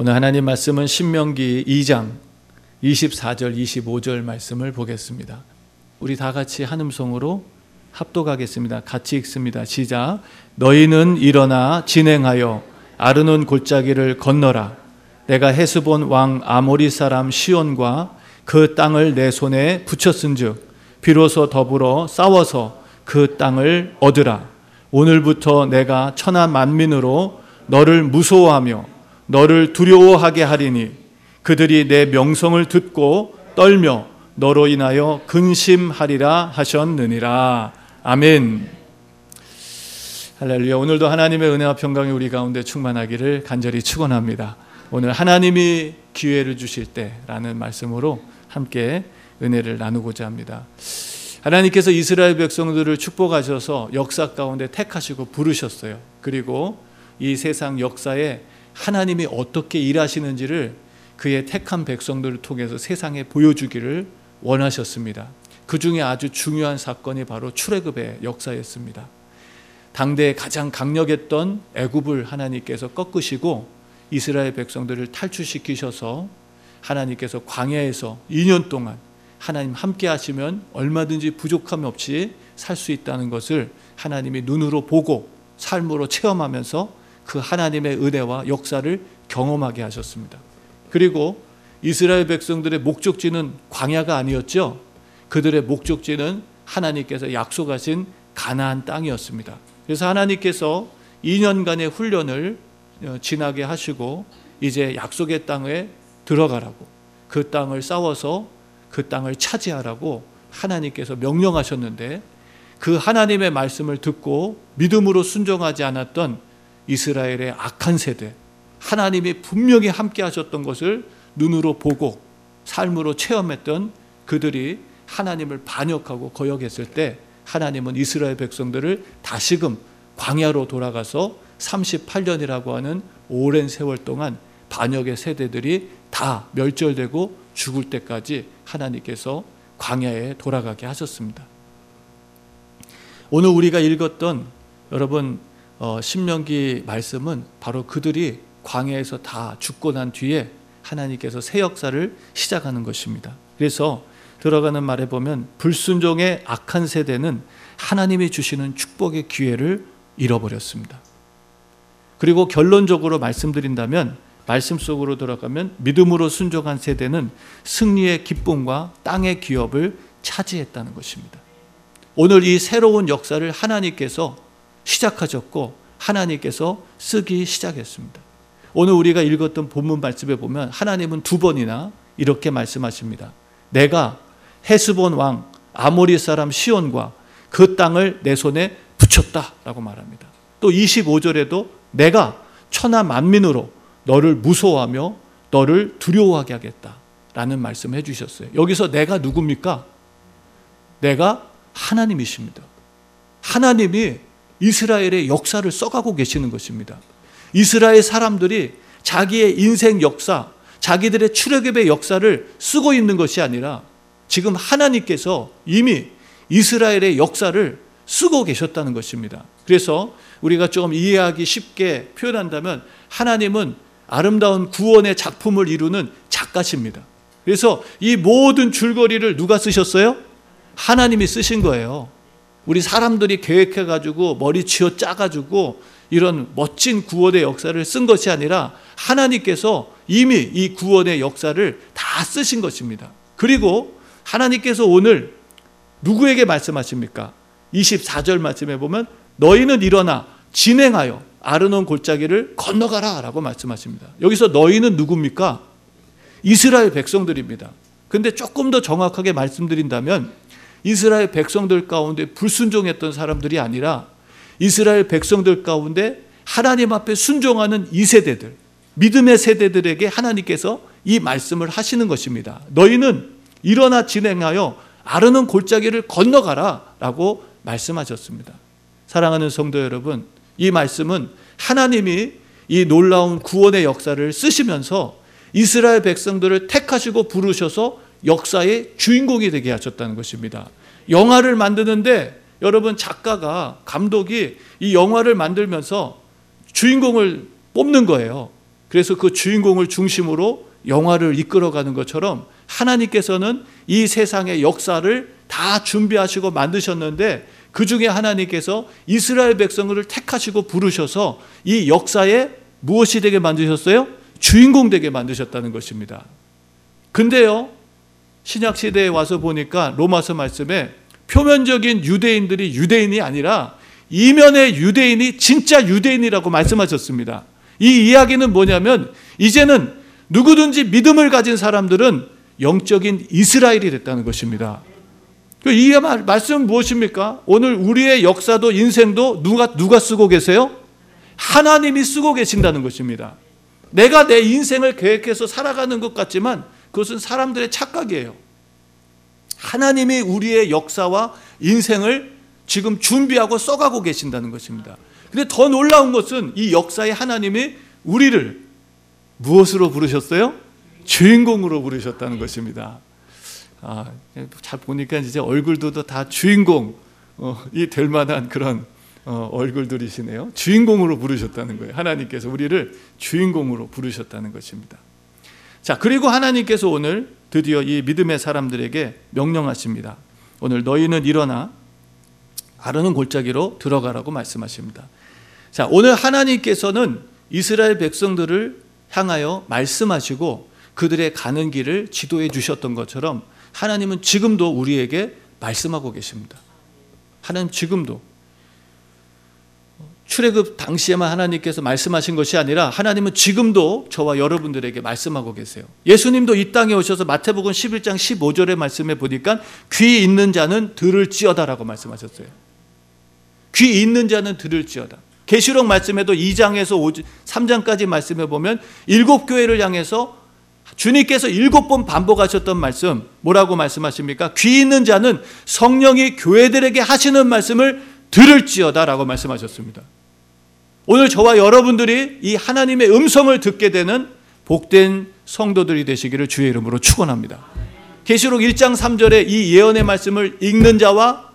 오늘 하나님 말씀은 신명기 2장 24절 25절 말씀을 보겠습니다. 우리 다 같이 한음성으로 합독하겠습니다. 같이 읽습니다. 시작. 너희는 일어나 진행하여 아르논 골짜기를 건너라. 내가 헤스본 왕 아모리 사람 시온과 그 땅을 내 손에 붙였은즉 비로소 더불어 싸워서 그 땅을 얻으라. 오늘부터 내가 천하 만민으로 너를 무서워하며 너를 두려워하게 하리니 그들이 내 명성을 듣고 떨며 너로 인하여 근심하리라 하셨느니라. 아멘. 할렐루야. 오늘도 하나님의 은혜와 평강이 우리 가운데 충만하기를 간절히 축원합니다. 오늘 하나님이 기회를 주실 때라는 말씀으로 함께 은혜를 나누고자 합니다. 하나님께서 이스라엘 백성들을 축복하셔서 역사 가운데 택하시고 부르셨어요. 그리고 이 세상 역사에 하나님이 어떻게 일하시는지를 그의 택한 백성들을 통해서 세상에 보여주기를 원하셨습니다. 그 중에 아주 중요한 사건이 바로 출애굽의 역사였습니다. 당대에 가장 강력했던 애굽을 하나님께서 꺾으시고 이스라엘 백성들을 탈출시키셔서 하나님께서 광야에서 2년 동안 하나님 함께 하시면 얼마든지 부족함 없이 살 수 있다는 것을 하나님이 눈으로 보고 삶으로 체험하면서 그 하나님의 은혜와 역사를 경험하게 하셨습니다. 그리고 이스라엘 백성들의 목적지는 광야가 아니었죠. 그들의 목적지는 하나님께서 약속하신 가나안 땅이었습니다. 그래서 하나님께서 2년간의 훈련을 어, 지나게 하시고 이제 약속의 땅에 들어가라고 그 땅을 싸워서 그 땅을 차지하라고 하나님께서 명령하셨는데 그 하나님의 말씀을 듣고 믿음으로 순종하지 않았던 이스라엘의 악한 세대, 하나님이 분명히 함께 하셨던 것을 눈으로 보고 삶으로 체험했던 그들이 하나님을 반역하고 거역했을 때 하나님은 이스라엘 백성들을 다시금 광야로 돌아가서 38년이라고 하는 오랜 세월 동안 반역의 세대들이 다 멸절되고 죽을 때까지 하나님께서 광야에 돌아가게 하셨습니다. 오늘 우리가 읽었던 여러분 어, 신명기 말씀은 바로 그들이 광야에서 다 죽고 난 뒤에 하나님께서 새 역사를 시작하는 것입니다. 그래서 들어가는 말에 보면 불순종의 악한 세대는 하나님이 주시는 축복의 기회를 잃어버렸습니다. 그리고 결론적으로 말씀드린다면 말씀 속으로 들어가면 믿음으로 순종한 세대는 승리의 기쁨과 땅의 기업을 차지했다는 것입니다. 오늘 이 새로운 역사를 하나님께서 시작하셨고 하나님께서 쓰기 시작했습니다. 오늘 우리가 읽었던 본문 말씀에 보면 하나님은 두 번이나 이렇게 말씀하십니다. 내가 헤스본 왕 아모리 사람 시온과 그 땅을 내 손에 붙였다라고 말합니다. 또 25절에도 내가 천하 만민으로 너를 무서워하며 너를 두려워하게 하겠다라는 말씀을 해 주셨어요. 여기서 내가 누굽니까? 내가 하나님이십니다. 하나님이 이스라엘의 역사를 써가고 계시는 것입니다. 이스라엘 사람들이 자기의 인생 역사, 자기들의 출애굽의 역사를 쓰고 있는 것이 아니라 지금 하나님께서 이미 이스라엘의 역사를 쓰고 계셨다는 것입니다. 그래서 우리가 조금 이해하기 쉽게 표현한다면 하나님은 아름다운 구원의 작품을 이루는 작가십니다. 그래서 이 모든 줄거리를 누가 쓰셨어요? 하나님이 쓰신 거예요. 우리 사람들이 계획해 가지고 머리 쥐어 짜 가지고 이런 멋진 구원의 역사를 쓴 것이 아니라 하나님께서 이미 이 구원의 역사를 다 쓰신 것입니다. 그리고 하나님께서 오늘 누구에게 말씀하십니까? 24절 말씀에 보면 너희는 일어나 진행하여 아르논 골짜기를 건너가라 라고 말씀하십니다. 여기서 너희는 누굽니까? 이스라엘 백성들입니다. 근데 조금 더 정확하게 말씀드린다면 이스라엘 백성들 가운데 불순종했던 사람들이 아니라 이스라엘 백성들 가운데 하나님 앞에 순종하는 이 세대들, 믿음의 세대들에게 하나님께서 이 말씀을 하시는 것입니다. 너희는 일어나 진행하여 아르는 골짜기를 건너가라 라고 말씀하셨습니다. 사랑하는 성도 여러분, 이 말씀은 하나님이 이 놀라운 구원의 역사를 쓰시면서 이스라엘 백성들을 택하시고 부르셔서 역사의 주인공이 되게 하셨다는 것입니다. 영화를 만드는데 여러분 작가가 감독이 이 영화를 만들면서 주인공을 뽑는 거예요. 그래서 그 주인공을 중심으로 영화를 이끌어가는 것처럼 하나님께서는 이 세상의 역사를 다 준비하시고 만드셨는데 그 중에 하나님께서 이스라엘 백성을 택하시고 부르셔서 이 역사에 무엇이 되게 만드셨어요? 주인공 되게 만드셨다는 것입니다. 근데요, 신약 시대에 와서 보니까 로마서 말씀에 표면적인 유대인들이 유대인이 아니라 이면의 유대인이 진짜 유대인이라고 말씀하셨습니다. 이 이야기는 뭐냐면 이제는 누구든지 믿음을 가진 사람들은 영적인 이스라엘이 됐다는 것입니다. 그이 말씀은 무엇입니까? 오늘 우리의 역사도 인생도 누가 누가 쓰고 계세요? 하나님이 쓰고 계신다는 것입니다. 내가 내 인생을 계획해서 살아가는 것 같지만 그것은 사람들의 착각이에요. 하나님이 우리의 역사와 인생을 지금 준비하고 써가고 계신다는 것입니다. 근데 더 놀라운 것은 이 역사의 하나님이 우리를 무엇으로 부르셨어요? 주인공으로 부르셨다는 것입니다. 아, 잘 보니까 이제 얼굴도 다 주인공이 될 만한 그런 어, 얼굴들이시네요. 주인공으로 부르셨다는 거예요. 하나님께서 우리를 주인공으로 부르셨다는 것입니다. 자, 그리고 하나님께서 오늘 드디어 이 믿음의 사람들에게 명령하십니다. 오늘 너희는 일어나 아르는 골짜기로 들어가라고 말씀하십니다. 자, 오늘 하나님께서는 이스라엘 백성들을 향하여 말씀하시고 그들의 가는 길을 지도해 주셨던 것처럼 하나님은 지금도 우리에게 말씀하고 계십니다. 하나님 지금도 출애굽 당시에만 하나님께서 말씀하신 것이 아니라 하나님은 지금도 저와 여러분들에게 말씀하고 계세요. 예수님도 이 땅에 오셔서 마태복음 11장 15절의 말씀에 보니까 귀 있는 자는 들을지어다라고 말씀하셨어요. 귀 있는 자는 들을지어다. 계시록 말씀에도 2장에서 3장까지 말씀해 보면 일곱 교회를 향해서 주님께서 일곱 번 반복하셨던 말씀 뭐라고 말씀하십니까? 귀 있는 자는 성령이 교회들에게 하시는 말씀을 들을지어다라고 말씀하셨습니다. 오늘 저와 여러분들이 이 하나님의 음성을 듣게 되는 복된 성도들이 되시기를 주의 이름으로 축원합니다. 계시록 1장 3절에 이 예언의 말씀을 읽는 자와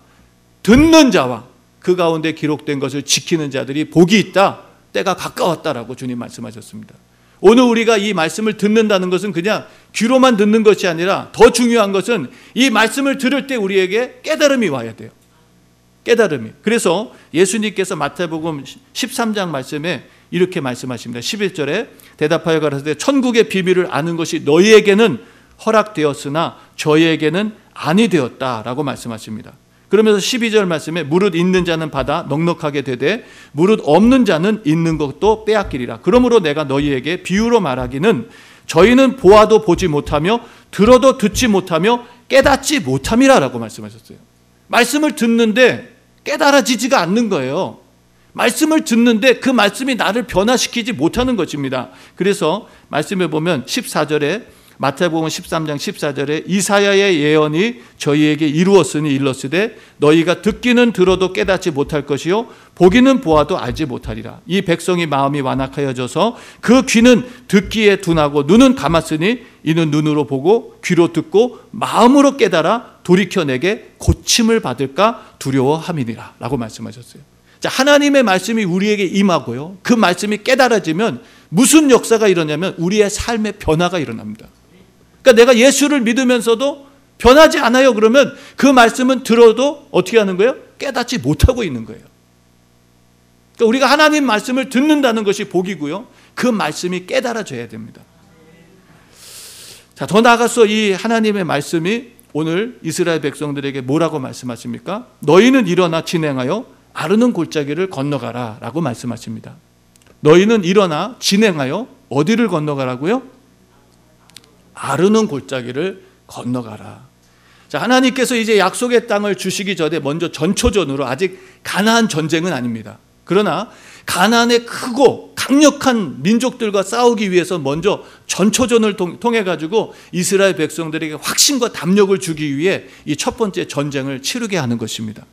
듣는 자와 그 가운데 기록된 것을 지키는 자들이 복이 있다. 때가 가까웠다라고 주님 말씀하셨습니다. 오늘 우리가 이 말씀을 듣는다는 것은 그냥 귀로만 듣는 것이 아니라 더 중요한 것은 이 말씀을 들을 때 우리에게 깨달음이 와야 돼요. 깨달음이. 그래서 예수님께서 마태복음 13장 말씀에 이렇게 말씀하십니다. 11절에 대답하여 가라사대 천국의 비밀을 아는 것이 너희에게는 허락되었으나 저희에게는 아니 되었다라고 말씀하십니다. 그러면서 12절 말씀에 무릇 있는 자는 받아 넉넉하게 되되 무릇 없는 자는 있는 것도 빼앗기리라. 그러므로 내가 너희에게 비유로 말하기는 저희는 보아도 보지 못하며 들어도 듣지 못하며 깨닫지 못함이라라고 말씀하셨어요. 말씀을 듣는데 깨달아지지가 않는 거예요. 말씀을 듣는데 그 말씀이 나를 변화시키지 못하는 것입니다. 그래서 말씀에 보면 14절에 마태복음 13장 14절에 이사야의 예언이 저희에게 이루었으니 일렀으되 너희가 듣기는 들어도 깨닫지 못할 것이요 보기는 보아도 알지 못하리라. 이 백성이 마음이 완악하여져서 그 귀는 듣기에 둔하고 눈은 감았으니 이는 눈으로 보고 귀로 듣고 마음으로 깨달아 돌이켜 내게 고침을 받을까 두려워함이니라 라고 말씀하셨어요. 자, 하나님의 말씀이 우리에게 임하고요. 그 말씀이 깨달아지면 무슨 역사가 일어나면 우리의 삶의 변화가 일어납니다. 그러니까 내가 예수를 믿으면서도 변하지 않아요. 그러면 그 말씀은 들어도 어떻게 하는 거예요? 깨닫지 못하고 있는 거예요. 그러니까 우리가 하나님 말씀을 듣는다는 것이 복이고요. 그 말씀이 깨달아져야 됩니다. 자, 더 나아가서 이 하나님의 말씀이 오늘 이스라엘 백성들에게 뭐라고 말씀하십니까? 너희는 일어나 진행하여 아르는 골짜기를 건너가라 라고 말씀하십니다. 너희는 일어나 진행하여 어디를 건너가라고요? 아르는 골짜기를 건너가라. 자, 하나님께서 이제 약속의 땅을 주시기 전에 먼저 전초전으로 아직 가나안 전쟁은 아닙니다. 그러나 가나안의 크고 강력한 민족들과 싸우기 위해서 먼저 전초전을 통해 가지고 이스라엘 백성들에게 확신과 담력을 주기 위해 이 첫 번째 전쟁을 치르게 하는 것입니다.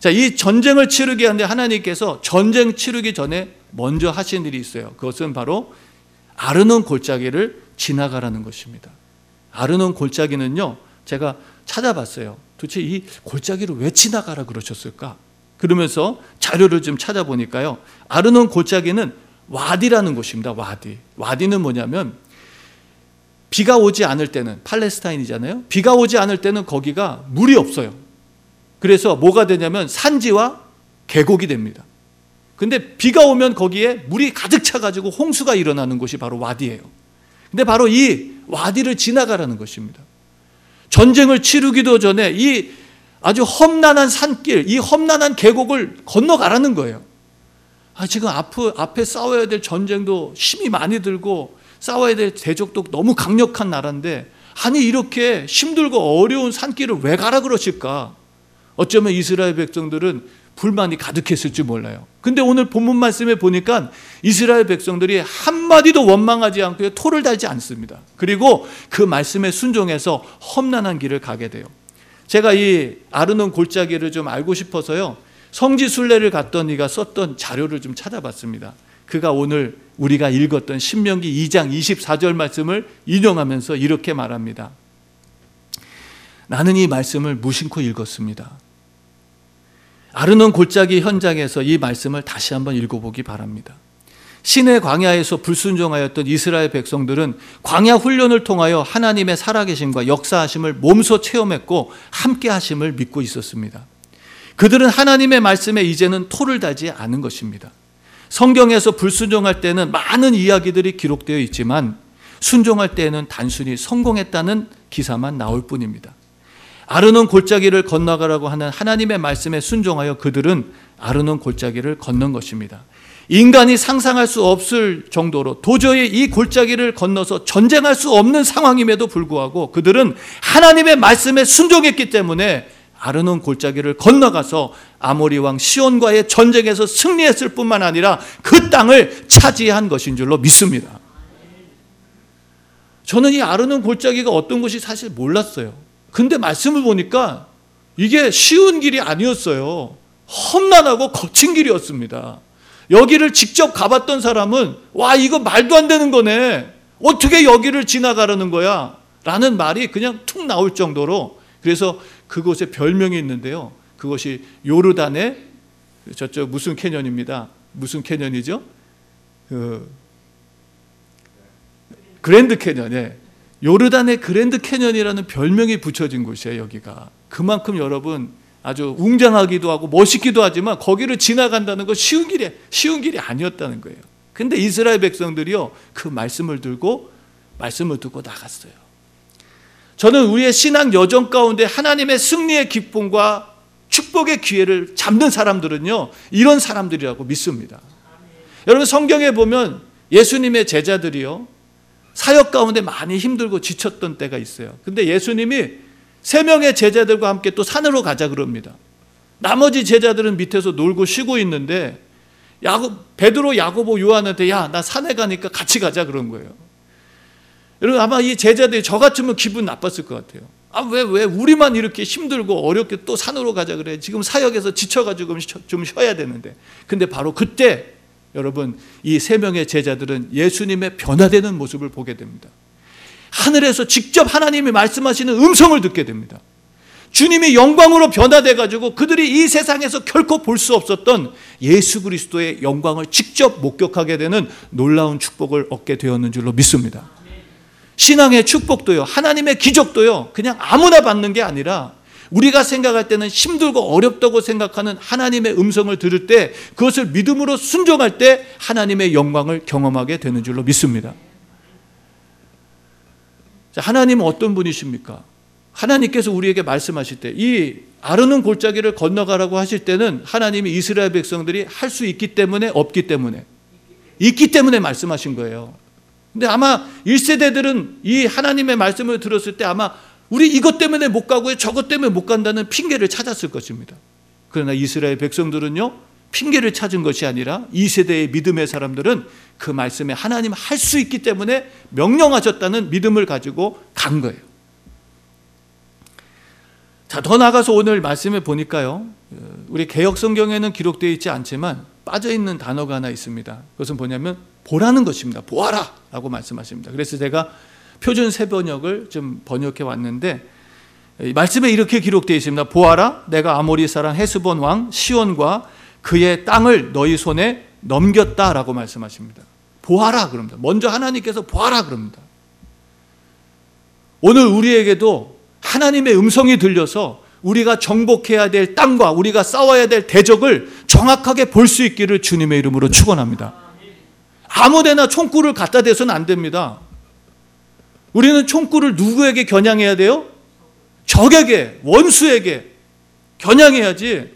자, 이 전쟁을 치르게 하는데 하나님께서 전쟁 치르기 전에 먼저 하신 일이 있어요. 그것은 바로 아르논 골짜기를 지나가라는 것입니다. 아르논 골짜기는요, 제가 찾아봤어요. 도대체 이 골짜기를 왜 지나가라 그러셨을까? 그러면서 자료를 좀 찾아보니까요. 아르논 골짜기는 와디라는 곳입니다. 와디. 와디는 뭐냐면 비가 오지 않을 때는 팔레스타인이잖아요. 비가 오지 않을 때는 거기가 물이 없어요. 그래서 뭐가 되냐면 산지와 계곡이 됩니다. 근데 비가 오면 거기에 물이 가득 차가지고 홍수가 일어나는 곳이 바로 와디예요. 근데 바로 이 와디를 지나가라는 것입니다. 전쟁을 치르기도 전에 이 아주 험난한 산길, 이 험난한 계곡을 건너가라는 거예요. 아, 지금 앞, 앞에 싸워야 될 전쟁도 힘이 많이 들고 싸워야 될 대적도 너무 강력한 나라인데 아니 이렇게 힘들고 어려운 산길을 왜 가라 그러실까? 어쩌면 이스라엘 백성들은 불만이 가득했을지 몰라요. 근데 오늘 본문 말씀에 보니까 이스라엘 백성들이 한마디도 원망하지 않고 토를 달지 않습니다. 그리고 그 말씀에 순종해서 험난한 길을 가게 돼요. 제가 이 아르논 골짜기를 좀 알고 싶어서요. 성지 순례를 갔던 이가 썼던 자료를 좀 찾아봤습니다. 그가 오늘 우리가 읽었던 신명기 2장 24절 말씀을 인용하면서 이렇게 말합니다. 나는 이 말씀을 무심코 읽었습니다. 아르논 골짜기 현장에서 이 말씀을 다시 한번 읽어보기 바랍니다. 신의 광야에서 불순종하였던 이스라엘 백성들은 광야 훈련을 통하여 하나님의 살아계심과 역사하심을 몸소 체험했고 함께 하심을 믿고 있었습니다. 그들은 하나님의 말씀에 이제는 토를 달지 않은 것입니다. 성경에서 불순종할 때는 많은 이야기들이 기록되어 있지만 순종할 때에는 단순히 성공했다는 기사만 나올 뿐입니다. 아르논 골짜기를 건너가라고 하는 하나님의 말씀에 순종하여 그들은 아르논 골짜기를 건넌 것입니다. 인간이 상상할 수 없을 정도로 도저히 이 골짜기를 건너서 전쟁할 수 없는 상황임에도 불구하고 그들은 하나님의 말씀에 순종했기 때문에 아르논 골짜기를 건너가서 아모리 왕 시온과의 전쟁에서 승리했을 뿐만 아니라 그 땅을 차지한 것인 줄로 믿습니다. 저는 이 아르논 골짜기가 어떤 곳이 사실 몰랐어요. 근데 말씀을 보니까 이게 쉬운 길이 아니었어요. 험난하고 거친 길이었습니다. 여기를 직접 가봤던 사람은 와 이거 말도 안 되는 거네. 어떻게 여기를 지나가라는 거야? 라는 말이 그냥 툭 나올 정도로 그래서 그곳에 별명이 있는데요. 그것이 요르단의 저쪽 무슨 캐년입니다. 무슨 캐년이죠? 그 그랜드 캐년에 요르단의 그랜드 캐년이라는 별명이 붙여진 곳이에요, 여기가. 그만큼 여러분 아주 웅장하기도 하고 멋있기도 하지만 거기를 지나간다는 건 쉬운 길이 쉬운 길이 아니었다는 거예요. 근데 이스라엘 백성들이요 그 말씀을 들고 말씀을 듣고 나갔어요. 저는 우리의 신앙 여정 가운데 하나님의 승리의 기쁨과 축복의 기회를 잡는 사람들은요 이런 사람들이라고 믿습니다. 여러분 성경에 보면 예수님의 제자들이요 사역 가운데 많이 힘들고 지쳤던 때가 있어요. 근데 예수님이 세 명의 제자들과 함께 또 산으로 가자 그럽니다. 나머지 제자들은 밑에서 놀고 쉬고 있는데 야곱, 베드로, 야고보, 요한한테 야, 나 산에 가니까 같이 가자 그런 거예요. 여러분 아마 이 제자들이 저 같으면 기분 나빴을 것 같아요. 아, 왜, 왜, 우리만 이렇게 힘들고 어렵게 또 산으로 가자 그래. 지금 사역에서 지쳐 가지고 좀 쉬어야 되는데. 근데 바로 그때 여러분 이 세 명의 제자들은 예수님의 변화되는 모습을 보게 됩니다. 하늘에서 직접 하나님이 말씀하시는 음성을 듣게 됩니다. 주님이 영광으로 변화돼 가지고 그들이 이 세상에서 결코 볼 수 없었던 예수 그리스도의 영광을 직접 목격하게 되는 놀라운 축복을 얻게 되었는 줄로 믿습니다. 신앙의 축복도요, 하나님의 기적도요, 그냥 아무나 받는 게 아니라 우리가 생각할 때는 힘들고 어렵다고 생각하는 하나님의 음성을 들을 때 그것을 믿음으로 순종할 때 하나님의 영광을 경험하게 되는 줄로 믿습니다. 하나님은 어떤 분이십니까? 하나님께서 우리에게 말씀하실 때 이 아르는 골짜기를 건너가라고 하실 때는 하나님이 이스라엘 백성들이 할 수 있기 때문에 없기 때문에 있기 때문에 말씀하신 거예요. 근데 아마 1세대들은 이 하나님의 말씀을 들었을 때 아마 우리 이것 때문에 못 가고요. 저것 때문에 못 간다는 핑계를 찾았을 것입니다. 그러나 이스라엘 백성들은요. 핑계를 찾은 것이 아니라 이 세대의 믿음의 사람들은 그 말씀에 하나님 할 수 있기 때문에 명령하셨다는 믿음을 가지고 간 거예요. 자, 더 나가서 오늘 말씀에 보니까요. 우리 개혁 성경에는 기록되어 있지 않지만 빠져 있는 단어가 하나 있습니다. 그것은 뭐냐면 보라는 것입니다. 보아라라고 말씀하십니다. 그래서 제가 표준 세번역을 좀 번역해 왔는데 말씀에 이렇게 기록되어 있습니다. 보아라, 내가 아모리 사람 헤스본 왕 시온과 그의 땅을 너희 손에 넘겼다라고 말씀하십니다. 보아라 그럽니다. 먼저 하나님께서 보아라 그럽니다. 오늘 우리에게도 하나님의 음성이 들려서 우리가 정복해야 될 땅과 우리가 싸워야 될 대적을 정확하게 볼 수 있기를 주님의 이름으로 축원합니다. 아무데나 총구를 갖다 대서는 안 됩니다. 우리는 총구를 누구에게 겨냥해야 돼요? 적에게, 원수에게 겨냥해야지.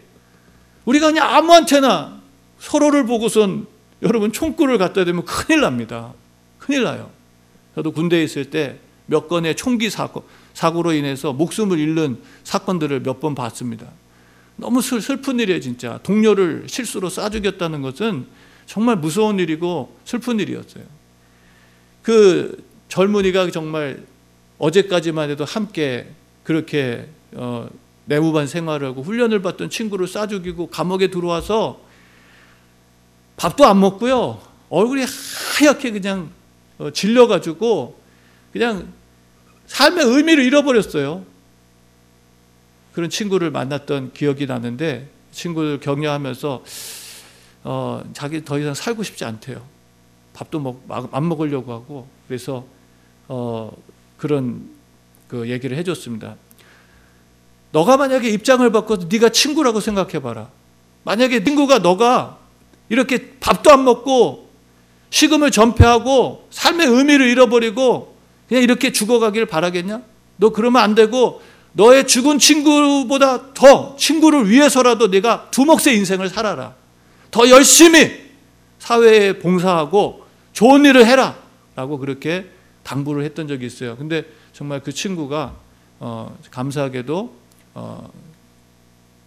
우리가 그냥 아무한테나 서로를 보고선 여러분 총구를 갖다 대면 큰일 납니다. 큰일 나요. 저도 군대에 있을 때 몇 건의 총기 사고, 사고로 인해서 목숨을 잃는 사건들을 몇 번 봤습니다. 너무 슬픈 일이에요, 진짜. 동료를 실수로 쏴 죽였다는 것은 정말 무서운 일이고 슬픈 일이었어요. 그 젊은이가 정말 어제까지만 해도 함께 그렇게 어, 내무반 생활을 하고 훈련을 받던 친구를 쏴 죽이고 감옥에 들어와서 밥도 안 먹고요. 얼굴이 하얗게 그냥 어, 질려가지고 그냥 삶의 의미를 잃어버렸어요. 그런 친구를 만났던 기억이 나는데 친구를 격려하면서 어, 자기 더 이상 살고 싶지 않대요. 밥도 먹, 안 먹으려고 하고 그래서 어, 그런 그 얘기를 해줬습니다. 너가 만약에 입장을 바꿔서 네가 친구라고 생각해봐라. 만약에 친구가 너가 이렇게 밥도 안 먹고 식음을 전폐하고 삶의 의미를 잃어버리고 그냥 이렇게 죽어가길 바라겠냐? 너 그러면 안 되고 너의 죽은 친구보다 더 친구를 위해서라도 네가 두 몫의 인생을 살아라. 더 열심히 사회에 봉사하고 좋은 일을 해라. 라고 그렇게 당부를 했던 적이 있어요. 근데 정말 그 친구가 어, 감사하게도 어,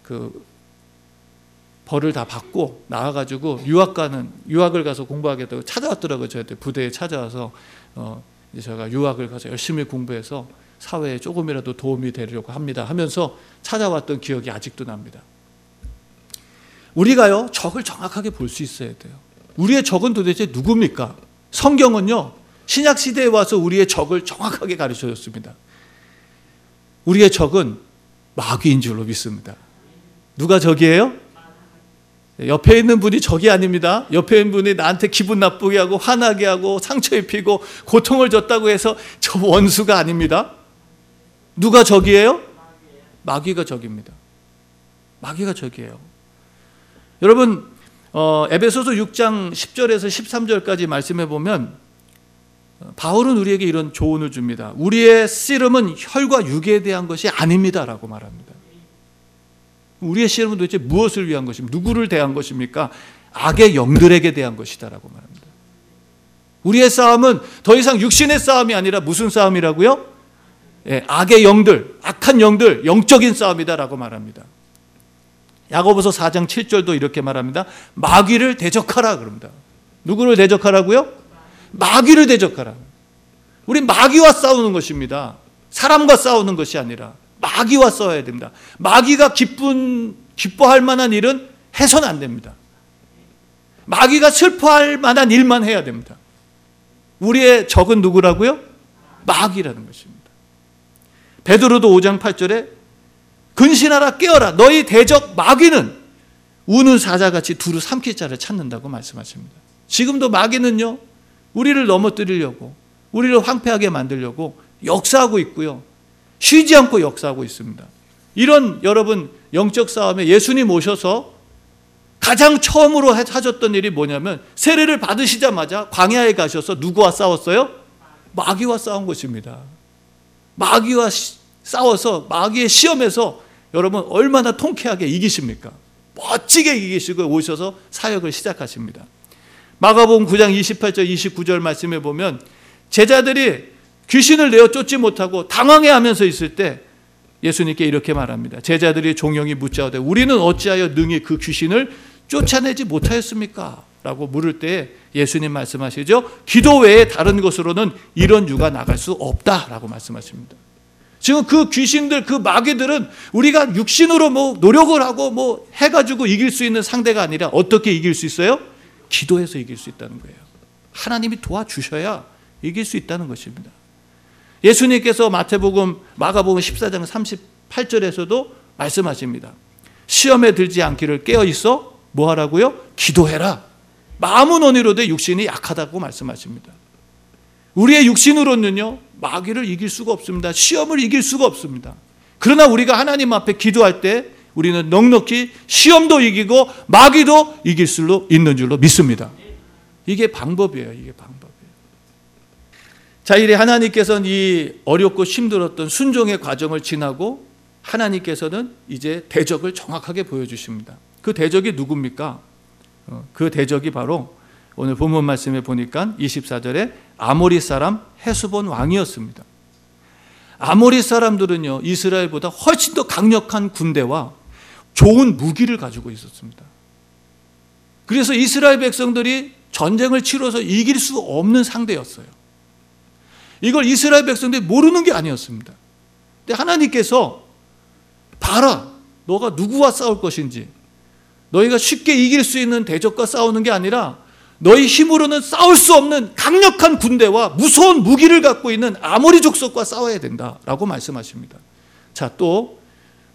그 벌을 다 받고 나와가지고 유학 가는 유학을 가서 공부하겠다고 찾아왔더라고요. 저한테 부대에 찾아와서 어, 이제 제가 유학을 가서 열심히 공부해서 사회에 조금이라도 도움이 되려고 합니다. 하면서 찾아왔던 기억이 아직도 납니다. 우리가요 적을 정확하게 볼 수 있어야 돼요. 우리의 적은 도대체 누굽니까? 성경은요 신약 시대에 와서 우리의 적을 정확하게 가르쳐 줬습니다. 우리의 적은 마귀인 줄로 믿습니다. 누가 적이에요? 옆에 있는 분이 적이 아닙니다. 옆에 있는 분이 나한테 기분 나쁘게 하고 화나게 하고 상처 입히고 고통을 줬다고 해서 저 원수가 아닙니다. 누가 적이에요? 마귀가 적입니다. 마귀가 적이에요. 여러분 어, 에베소서 6장 10절에서 13절까지 말씀해 보면 바울은 우리에게 이런 조언을 줍니다. 우리의 씨름은 혈과 육에 대한 것이 아닙니다라고 말합니다. 우리의 씨름은 도대체 무엇을 위한 것입니까? 누구를 대한 것입니까? 악의 영들에게 대한 것이다라고 말합니다. 우리의 싸움은 더 이상 육신의 싸움이 아니라 무슨 싸움이라고요? 예, 악의 영들, 악한 영들, 영적인 싸움이다라고 말합니다. 야고보서 4장 7절도 이렇게 말합니다. 마귀를 대적하라 그럽니다. 누구를 대적하라고요? 마귀를 대적하라. 우리 마귀와 싸우는 것입니다. 사람과 싸우는 것이 아니라 마귀와 싸워야 됩니다. 마귀가 기쁜 기뻐할 만한 일은 해서는 안 됩니다. 마귀가 슬퍼할 만한 일만 해야 됩니다. 우리의 적은 누구라고요? 마귀라는 것입니다. 베드로도 5장 8절에 근신하라 깨어라 너희 대적 마귀는 우는 사자같이 두루 삼킬 자를 찾는다고 말씀하십니다. 지금도 마귀는요 우리를 넘어뜨리려고 우리를 황폐하게 만들려고 역사하고 있고요. 쉬지 않고 역사하고 있습니다. 이런 여러분 영적 싸움에 예수님 오셔서 가장 처음으로 하셨던 일이 뭐냐면 세례를 받으시자마자 광야에 가셔서 누구와 싸웠어요? 마귀와 싸운 것입니다. 마귀와 싸워서 마귀의 시험에서 여러분 얼마나 통쾌하게 이기십니까? 멋지게 이기시고 오셔서 사역을 시작하십니다. 마가복음 9장 28절 29절 말씀에 보면 제자들이 귀신을 내어 쫓지 못하고 당황해 하면서 있을 때 예수님께 이렇게 말합니다. 제자들이 종영이 묻자오되 우리는 어찌하여 능히 그 귀신을 쫓아내지 못하였습니까? 라고 물을 때 예수님 말씀하시죠. 기도 외에 다른 것으로는 이런 유가 나갈 수 없다라고 말씀하십니다. 지금 그 귀신들, 그 마귀들은 우리가 육신으로 뭐 노력을 하고 뭐 해가지고 이길 수 있는 상대가 아니라 어떻게 이길 수 있어요? 기도해서 이길 수 있다는 거예요. 하나님이 도와주셔야 이길 수 있다는 것입니다. 예수님께서 마태복음, 마가복음 14장 38절에서도 말씀하십니다. 시험에 들지 않기를 깨어 있어 뭐 하라고요? 기도해라. 마음은 원이로되 육신이 약하다고 말씀하십니다. 우리의 육신으로는요, 마귀를 이길 수가 없습니다. 시험을 이길 수가 없습니다. 그러나 우리가 하나님 앞에 기도할 때 우리는 넉넉히 시험도 이기고 마귀도 이길 수 있는 줄로 믿습니다. 이게 방법이에요. 이게 방법이에요. 자, 이래 하나님께서는 이 어렵고 힘들었던 순종의 과정을 지나고 하나님께서는 이제 대적을 정확하게 보여주십니다. 그 대적이 누굽니까? 어, 그 대적이 바로 오늘 본문 말씀에 보니까 24절에 아모리 사람 헤스본 왕이었습니다. 아모리 사람들은요, 이스라엘보다 훨씬 더 강력한 군대와 좋은 무기를 가지고 있었습니다. 그래서 이스라엘 백성들이 전쟁을 치러서 이길 수 없는 상대였어요. 이걸 이스라엘 백성들이 모르는 게 아니었습니다. 근데 하나님께서 봐라, 너가 누구와 싸울 것인지, 너희가 쉽게 이길 수 있는 대적과 싸우는 게 아니라 너희 힘으로는 싸울 수 없는 강력한 군대와 무서운 무기를 갖고 있는 아모리 족속과 싸워야 된다라고 말씀하십니다. 자, 또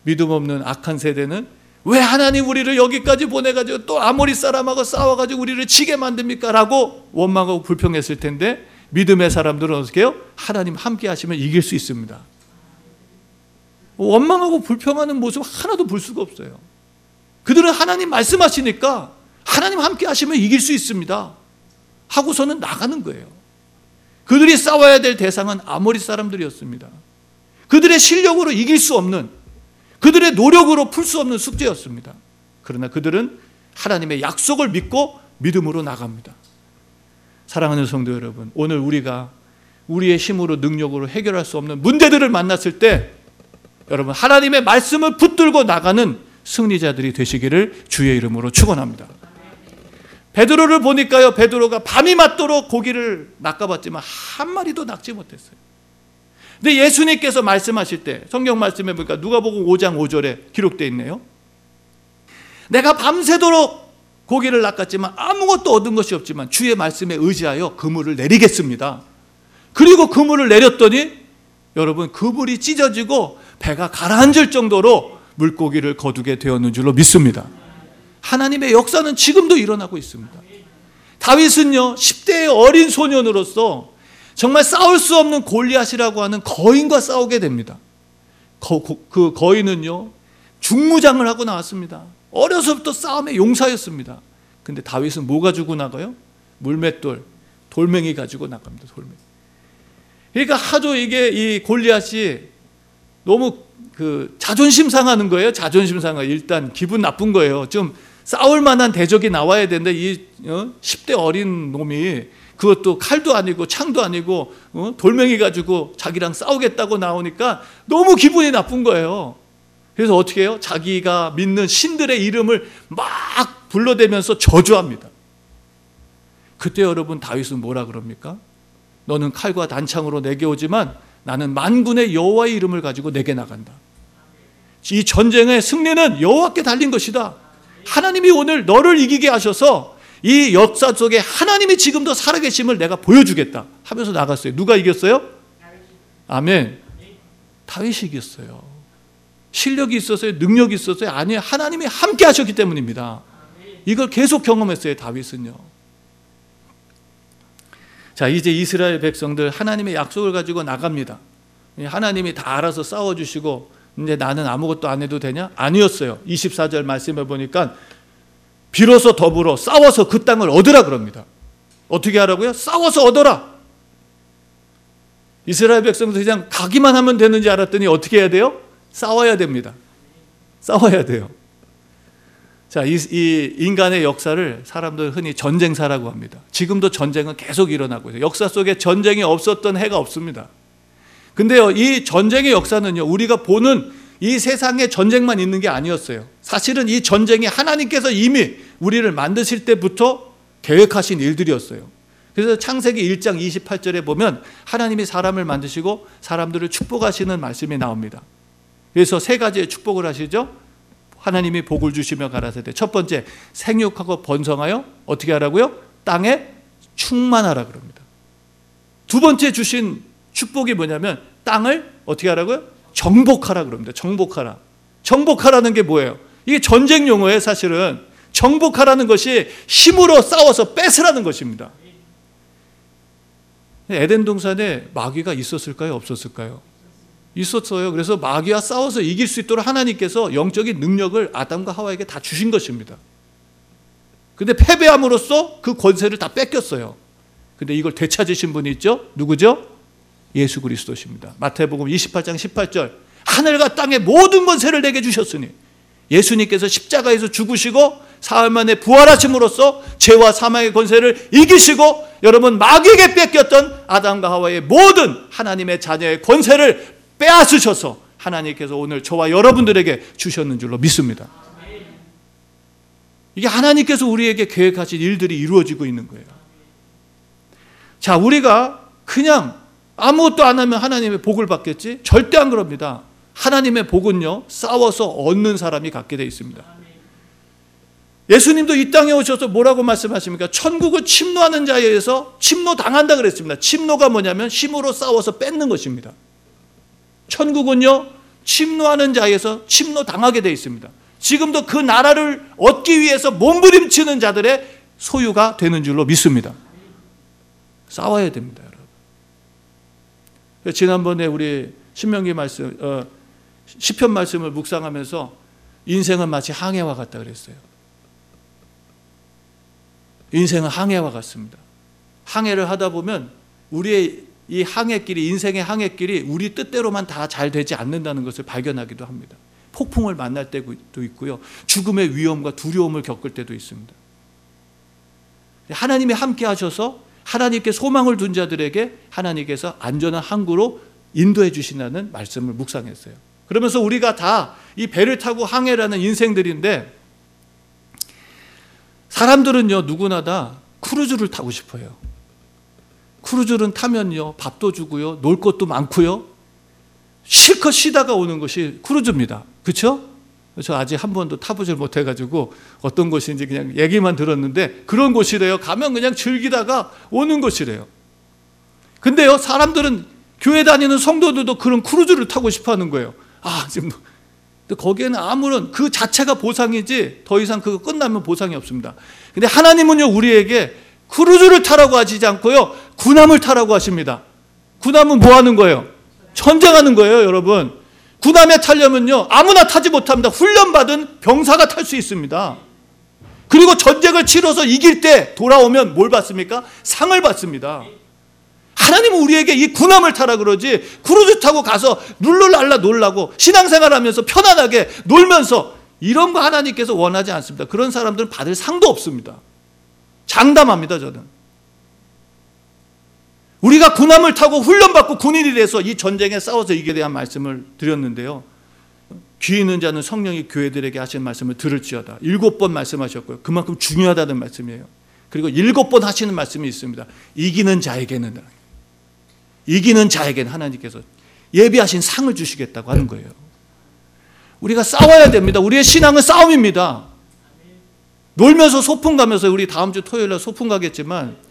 믿음 없는 악한 세대는 왜 하나님 우리를 여기까지 보내가지고 또 아모리 사람하고 싸워가지고 우리를 지게 만듭니까? 라고 원망하고 불평했을 텐데 믿음의 사람들은 어떻게 해요? 하나님 함께 하시면 이길 수 있습니다. 원망하고 불평하는 모습 하나도 볼 수가 없어요. 그들은 하나님 말씀하시니까 하나님 함께 하시면 이길 수 있습니다. 하고서는 나가는 거예요. 그들이 싸워야 될 대상은 아모리 사람들이었습니다. 그들의 실력으로 이길 수 없는 그들의 노력으로 풀 수 없는 숙제였습니다. 그러나 그들은 하나님의 약속을 믿고 믿음으로 나갑니다. 사랑하는 성도 여러분, 오늘 우리가 우리의 힘으로 능력으로 해결할 수 없는 문제들을 만났을 때 여러분 하나님의 말씀을 붙들고 나가는 승리자들이 되시기를 주의 이름으로 축원합니다. 베드로를 보니까요. 베드로가 밤이 맞도록 고기를 낚아봤지만 한 마리도 낚지 못했어요. 근데 예수님께서 말씀하실 때 성경 말씀해 보니까 누가복음 5장 5절에 기록되어 있네요. 내가 밤새도록 고기를 낚았지만 아무것도 얻은 것이 없지만 주의 말씀에 의지하여 그물을 내리겠습니다. 그리고 그물을 내렸더니 여러분 그물이 찢어지고 배가 가라앉을 정도로 물고기를 거두게 되었는 줄로 믿습니다. 하나님의 역사는 지금도 일어나고 있습니다. 다윗은요 10대의 어린 소년으로서 정말 싸울 수 없는 골리앗이라고 하는 거인과 싸우게 됩니다. 거, 그 거인은요 중무장을 하고 나왔습니다. 어려서부터 싸움의 용사였습니다. 근데 다윗은 뭐 가지고 나가요? 물맷돌, 돌멩이 가지고 나갑니다. 돌멩이. 그러니까 하도 이게 이 골리앗이 너무 그 자존심 상하는 거예요. 자존심 상하. 일단 기분 나쁜 거예요. 좀 싸울 만한 대적이 나와야 되는데 이 10대 어? 어린 놈이 그것도 칼도 아니고 창도 아니고 어? 돌멩이 가지고 자기랑 싸우겠다고 나오니까 너무 기분이 나쁜 거예요. 그래서 어떻게 해요? 자기가 믿는 신들의 이름을 막 불러대면서 저주합니다. 그때 여러분 다윗은 뭐라 그럽니까? 너는 칼과 단창으로 내게 오지만 나는 만군의 여호와의 이름을 가지고 내게 나간다. 이 전쟁의 승리는 여호와께 달린 것이다. 하나님이 오늘 너를 이기게 하셔서 이 역사 속에 하나님이 지금도 살아계심을 내가 보여주겠다 하면서 나갔어요. 누가 이겼어요? 아멘. 다윗이 이겼어요. 실력이 있었어요? 능력이 있었어요? 아니요. 하나님이 함께 하셨기 때문입니다. 이걸 계속 경험했어요. 다윗은요. 자, 이제 이스라엘 백성들 하나님의 약속을 가지고 나갑니다. 하나님이 다 알아서 싸워주시고 근데 나는 아무것도 안 해도 되냐? 아니었어요. 24절 말씀해 보니까 비로소 더불어 싸워서 그 땅을 얻으라 그럽니다. 어떻게 하라고요? 싸워서 얻어라. 이스라엘 백성들 그냥 가기만 하면 되는지 알았더니 어떻게 해야 돼요? 싸워야 됩니다. 싸워야 돼요. 자, 이, 이, 인간의 역사를 사람들 흔히 전쟁사라고 합니다. 지금도 전쟁은 계속 일어나고 있어요. 역사 속에 전쟁이 없었던 해가 없습니다. 근데요, 이 전쟁의 역사는요, 우리가 보는 이 세상에 전쟁만 있는 게 아니었어요. 사실은 이 전쟁이 하나님께서 이미 우리를 만드실 때부터 계획하신 일들이었어요. 그래서 창세기 1장 28절에 보면 하나님이 사람을 만드시고 사람들을 축복하시는 말씀이 나옵니다. 그래서 세 가지의 축복을 하시죠. 하나님이 복을 주시며 가라사대. 첫 번째, 생육하고 번성하여 어떻게 하라고요? 땅에 충만하라 그럽니다. 두 번째 주신 축복이 뭐냐면 땅을 어떻게 하라고요? 정복하라 그럽니다. 정복하라. 정복하라는 게 뭐예요? 이게 전쟁 용어예요, 사실은. 정복하라는 것이 힘으로 싸워서 뺏으라는 것입니다. 에덴 동산에 마귀가 있었을까요? 없었을까요? 있었어요. 그래서 마귀와 싸워서 이길 수 있도록 하나님께서 영적인 능력을 아담과 하와에게 다 주신 것입니다. 근데 패배함으로써 그 권세를 다 뺏겼어요. 근데 이걸 되찾으신 분이 있죠? 누구죠? 예수 그리스도십니다. 마태복음 28장 18절. 하늘과 땅의 모든 권세를 내게 주셨으니 예수님께서 십자가에서 죽으시고 사흘 만에 부활하심으로써 죄와 사망의 권세를 이기시고 여러분 마귀에게 뺏겼던 아담과 하와의 모든 하나님의 자녀의 권세를 빼앗으셔서 하나님께서 오늘 저와 여러분들에게 주셨는 줄로 믿습니다. 이게 하나님께서 우리에게 계획하신 일들이 이루어지고 있는 거예요. 자, 우리가 그냥 아무것도 안 하면 하나님의 복을 받겠지? 절대 안 그럽니다. 하나님의 복은요, 싸워서 얻는 사람이 갖게 되어 있습니다. 예수님도 이 땅에 오셔서 뭐라고 말씀하십니까? 천국은 침노하는 자에 의해서 침노 당한다 그랬습니다. 침노가 뭐냐면 힘으로 싸워서 뺏는 것입니다. 천국은요, 침노하는 자에서 침노 당하게 되어 있습니다. 지금도 그 나라를 얻기 위해서 몸부림치는 자들의 소유가 되는 줄로 믿습니다. 싸워야 됩니다, 여러분. 지난번에 우리 신명기 말씀, 어, 시편 말씀을 묵상하면서 인생은 마치 항해와 같다 그랬어요. 인생은 항해와 같습니다. 항해를 하다 보면 우리의 이 항해길이 인생의 항해길이 우리 뜻대로만 다 잘 되지 않는다는 것을 발견하기도 합니다. 폭풍을 만날 때도 있고요. 죽음의 위험과 두려움을 겪을 때도 있습니다. 하나님이 함께 하셔서 하나님께 소망을 둔 자들에게 하나님께서 안전한 항구로 인도해 주신다는 말씀을 묵상했어요. 그러면서 우리가 다 이 배를 타고 항해라는 인생들인데 사람들은요 누구나 다 크루즈를 타고 싶어요. 크루즈를 타면요 밥도 주고요 놀 것도 많고요 실컷 쉬다가 오는 것이 크루즈입니다. 그렇죠? 저 아직 한 번도 타보질 못해가지고 어떤 곳인지 그냥 얘기만 들었는데 그런 곳이래요. 가면 그냥 즐기다가 오는 곳이래요. 근데요 사람들은 교회 다니는 성도들도 그런 크루즈를 타고 싶어 하는 거예요. 아 지금 근데 거기에는 아무런 그 자체가 보상이지 더 이상 그거 끝나면 보상이 없습니다. 근데 하나님은요 우리에게 크루즈를 타라고 하시지 않고요 군함을 타라고 하십니다. 군함은 뭐 하는 거예요? 전쟁하는 거예요, 여러분. 군함에 타려면요 아무나 타지 못합니다. 훈련받은 병사가 탈 수 있습니다. 그리고 전쟁을 치러서 이길 때 돌아오면 뭘 받습니까? 상을 받습니다. 하나님은 우리에게 이 군함을 타라 그러지 크루즈 타고 가서 룰루랄라 놀라고 신앙생활하면서 편안하게 놀면서 이런 거 하나님께서 원하지 않습니다. 그런 사람들은 받을 상도 없습니다. 장담합니다, 저는. 우리가 군함을 타고 훈련받고 군인이 돼서 이 전쟁에 싸워서 이기에 대한 말씀을 드렸는데요. 귀 있는 자는 성령이 교회들에게 하신 말씀을 들을지어다. 일곱 번 말씀하셨고요. 그만큼 중요하다는 말씀이에요. 그리고 일곱 번 하시는 말씀이 있습니다. 이기는 자에게는 이기는 자에게는 하나님께서 예비하신 상을 주시겠다고 하는 거예요. 우리가 싸워야 됩니다. 우리의 신앙은 싸움입니다. 놀면서 소풍 가면서 우리 다음 주 토요일 날 소풍 가겠지만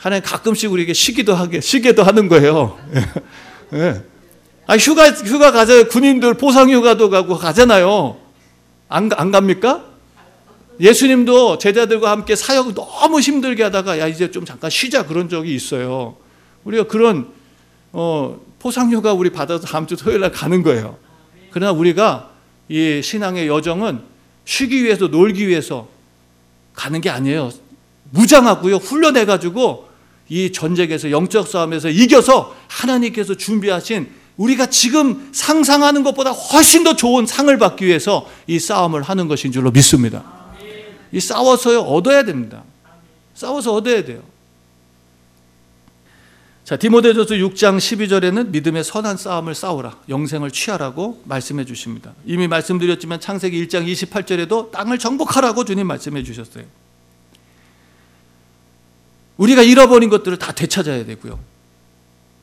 하나님 가끔씩 우리에게 쉬기도 하게 쉬게도 하는 거예요. 예. 아 휴가 휴가 가자 군인들 보상 휴가도 가고 가잖아요. 안, 안 갑니까? 예수님도 제자들과 함께 사역 너무 힘들게 하다가 야 이제 좀 잠깐 쉬자 그런 적이 있어요. 우리가 그런 어, 포상 휴가 우리 받아서 다음 주 토요일 날 가는 거예요. 그러나 우리가 이 신앙의 여정은 쉬기 위해서 놀기 위해서 가는 게 아니에요. 무장하고요. 훈련해 가지고 이 전쟁에서 영적 싸움에서 이겨서 하나님께서 준비하신 우리가 지금 상상하는 것보다 훨씬 더 좋은 상을 받기 위해서 이 싸움을 하는 것인 줄로 믿습니다. 이 싸워서요 얻어야 됩니다. 싸워서 얻어야 돼요. 자, 디모데전서 6장 12절에는 믿음의 선한 싸움을 싸우라. 영생을 취하라고 말씀해 주십니다. 이미 말씀드렸지만 창세기 1장 28절에도 땅을 정복하라고 주님 말씀해 주셨어요. 우리가 잃어버린 것들을 다 되찾아야 되고요.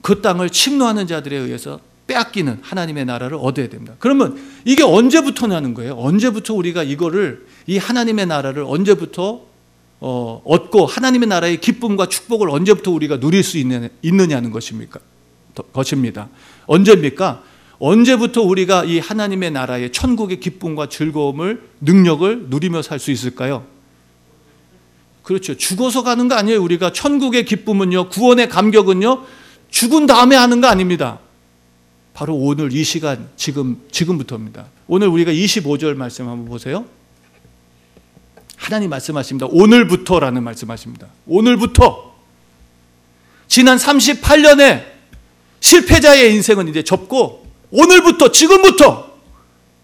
그 땅을 침노하는 자들에 의해서 빼앗기는 하나님의 나라를 얻어야 됩니다. 그러면 이게 언제부터 나는 거예요? 언제부터 우리가 이거를 이 하나님의 나라를 언제부터 어, 얻고 하나님의 나라의 기쁨과 축복을 언제부터 우리가 누릴 수 있는, 있느냐는 것입니까? 것입니다. 언제입니까? 언제부터 우리가 이 하나님의 나라의 천국의 기쁨과 즐거움을 능력을 누리며 살 수 있을까요? 그렇죠. 죽어서 가는 거 아니에요. 우리가 천국의 기쁨은요, 구원의 감격은요, 죽은 다음에 하는 거 아닙니다. 바로 오늘 이 시간, 지금, 지금부터입니다. 오늘 우리가 25절 말씀 한번 보세요. 하나님 말씀하십니다. 오늘부터라는 말씀하십니다. 오늘부터. 지난 38년의 실패자의 인생은 이제 접고 오늘부터 지금부터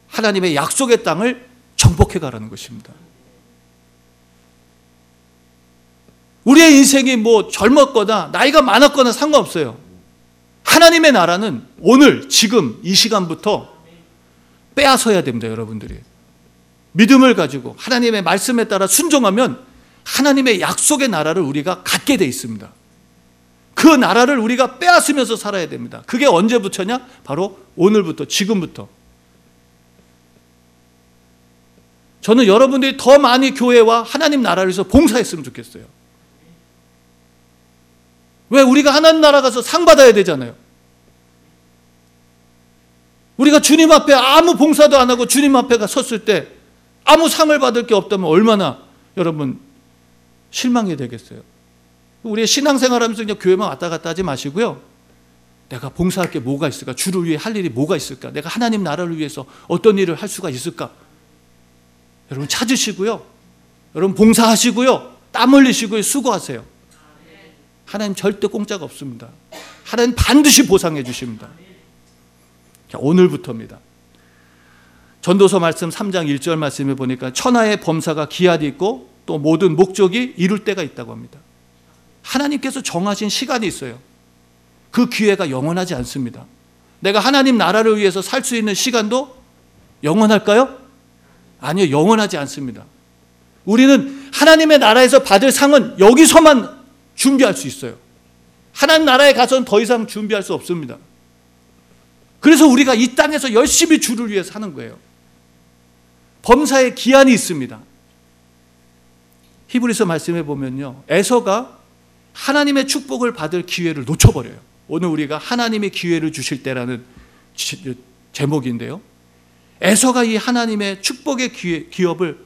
하나님의 약속의 땅을 정복해 가라는 것입니다. 우리의 인생이 뭐 젊었거나 나이가 많았거나 상관없어요. 하나님의 나라는 오늘 지금 이 시간부터 빼앗아야 됩니다, 여러분들이. 믿음을 가지고 하나님의 말씀에 따라 순종하면 하나님의 약속의 나라를 우리가 갖게 돼 있습니다. 그 나라를 우리가 빼앗으면서 살아야 됩니다. 그게 언제부터냐? 바로 오늘부터, 지금부터. 저는 여러분들이 더 많이 교회와 하나님 나라를 위해서 봉사했으면 좋겠어요. 왜 우리가 하나님 나라 가서 상 받아야 되잖아요. 우리가 주님 앞에 아무 봉사도 안 하고 주님 앞에 가 섰을 때 아무 상을 받을 게 없다면 얼마나 여러분 실망이 되겠어요. 우리의 신앙생활 하면서 그냥 교회만 왔다 갔다 하지 마시고요. 내가 봉사할 게 뭐가 있을까? 주를 위해 할 일이 뭐가 있을까? 내가 하나님 나라를 위해서 어떤 일을 할 수가 있을까? 여러분 찾으시고요. 여러분 봉사하시고요. 땀 흘리시고요. 수고하세요. 하나님 절대 공짜가 없습니다. 하나님 반드시 보상해 주십니다. 자, 오늘부터입니다. 전도서 말씀 3장 1절 말씀에 보니까 천하의 범사가 기한이 있고 또 모든 목적이 이룰 때가 있다고 합니다. 하나님께서 정하신 시간이 있어요. 그 기회가 영원하지 않습니다. 내가 하나님 나라를 위해서 살 수 있는 시간도 영원할까요? 아니요, 영원하지 않습니다. 우리는 하나님의 나라에서 받을 상은 여기서만 준비할 수 있어요. 하나님 나라에 가서는 더 이상 준비할 수 없습니다. 그래서 우리가 이 땅에서 열심히 주를 위해 사는 거예요. 범사에 기한이 있습니다. 히브리서 말씀해 보면요. 에서가 하나님의 축복을 받을 기회를 놓쳐버려요. 오늘 우리가 하나님의 기회를 주실 때라는 제목인데요. 에서가 이 하나님의 축복의 기회, 기업을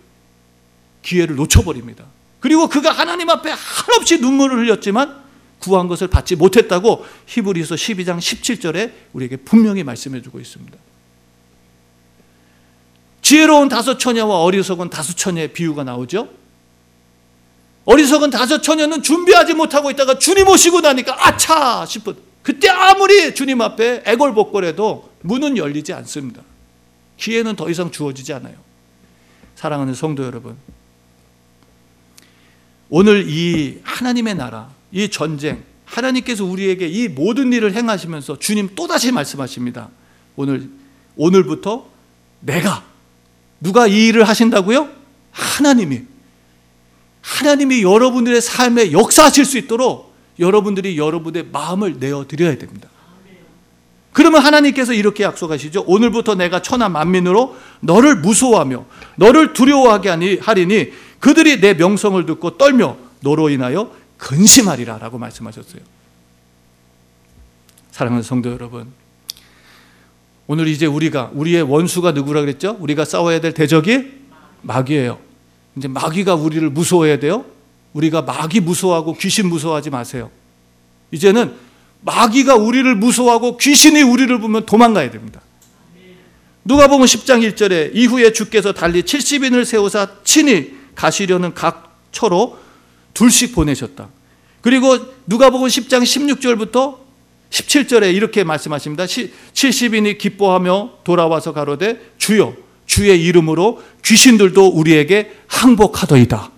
기회를 놓쳐버립니다. 그리고 그가 하나님 앞에 한없이 눈물을 흘렸지만 구한 것을 받지 못했다고 히브리서 12장 17절에 우리에게 분명히 말씀해 주고 있습니다. 지혜로운 다섯 처녀와 어리석은 다섯 처녀의 비유가 나오죠. 어리석은 다섯 처녀는 준비하지 못하고 있다가 주님 오시고 나니까 아차 싶은 그때 아무리 주님 앞에 애걸복걸해도 문은 열리지 않습니다. 기회는 더 이상 주어지지 않아요. 사랑하는 성도 여러분, 오늘 이 하나님의 나라, 이 전쟁, 하나님께서 우리에게 이 모든 일을 행하시면서 주님 또다시 말씀하십니다. 오늘, 오늘부터 내가, 누가 이 일을 하신다고요? 하나님이. 하나님이 여러분들의 삶에 역사하실 수 있도록 여러분들이 여러분의 마음을 내어드려야 됩니다. 그러면 하나님께서 이렇게 약속하시죠. 오늘부터 내가 천하 만민으로 너를 무서워하며 너를 두려워하게 하리니 그들이 내 명성을 듣고 떨며 너로 인하여 근심하리라 라고 말씀하셨어요. 사랑하는 성도 여러분, 오늘 이제 우리가, 우리의 원수가 누구라 그랬죠? 우리가 싸워야 될 대적이 마귀예요. 이제 마귀가 우리를 무서워해야 돼요? 우리가 마귀 무서워하고 귀신 무서워하지 마세요. 이제는 마귀가 우리를 무서워하고 귀신이 우리를 보면 도망가야 됩니다. 누가 보면 10장 1절에 이후에 주께서 달리 70인을 세우사 친히 가시려는 각 처로 둘씩 보내셨다. 그리고 누가복음 10장 16절부터 17절에 이렇게 말씀하십니다. 70인이 기뻐하며 돌아와서 가로되 주여 주의 이름으로 귀신들도 우리에게 항복하더이다.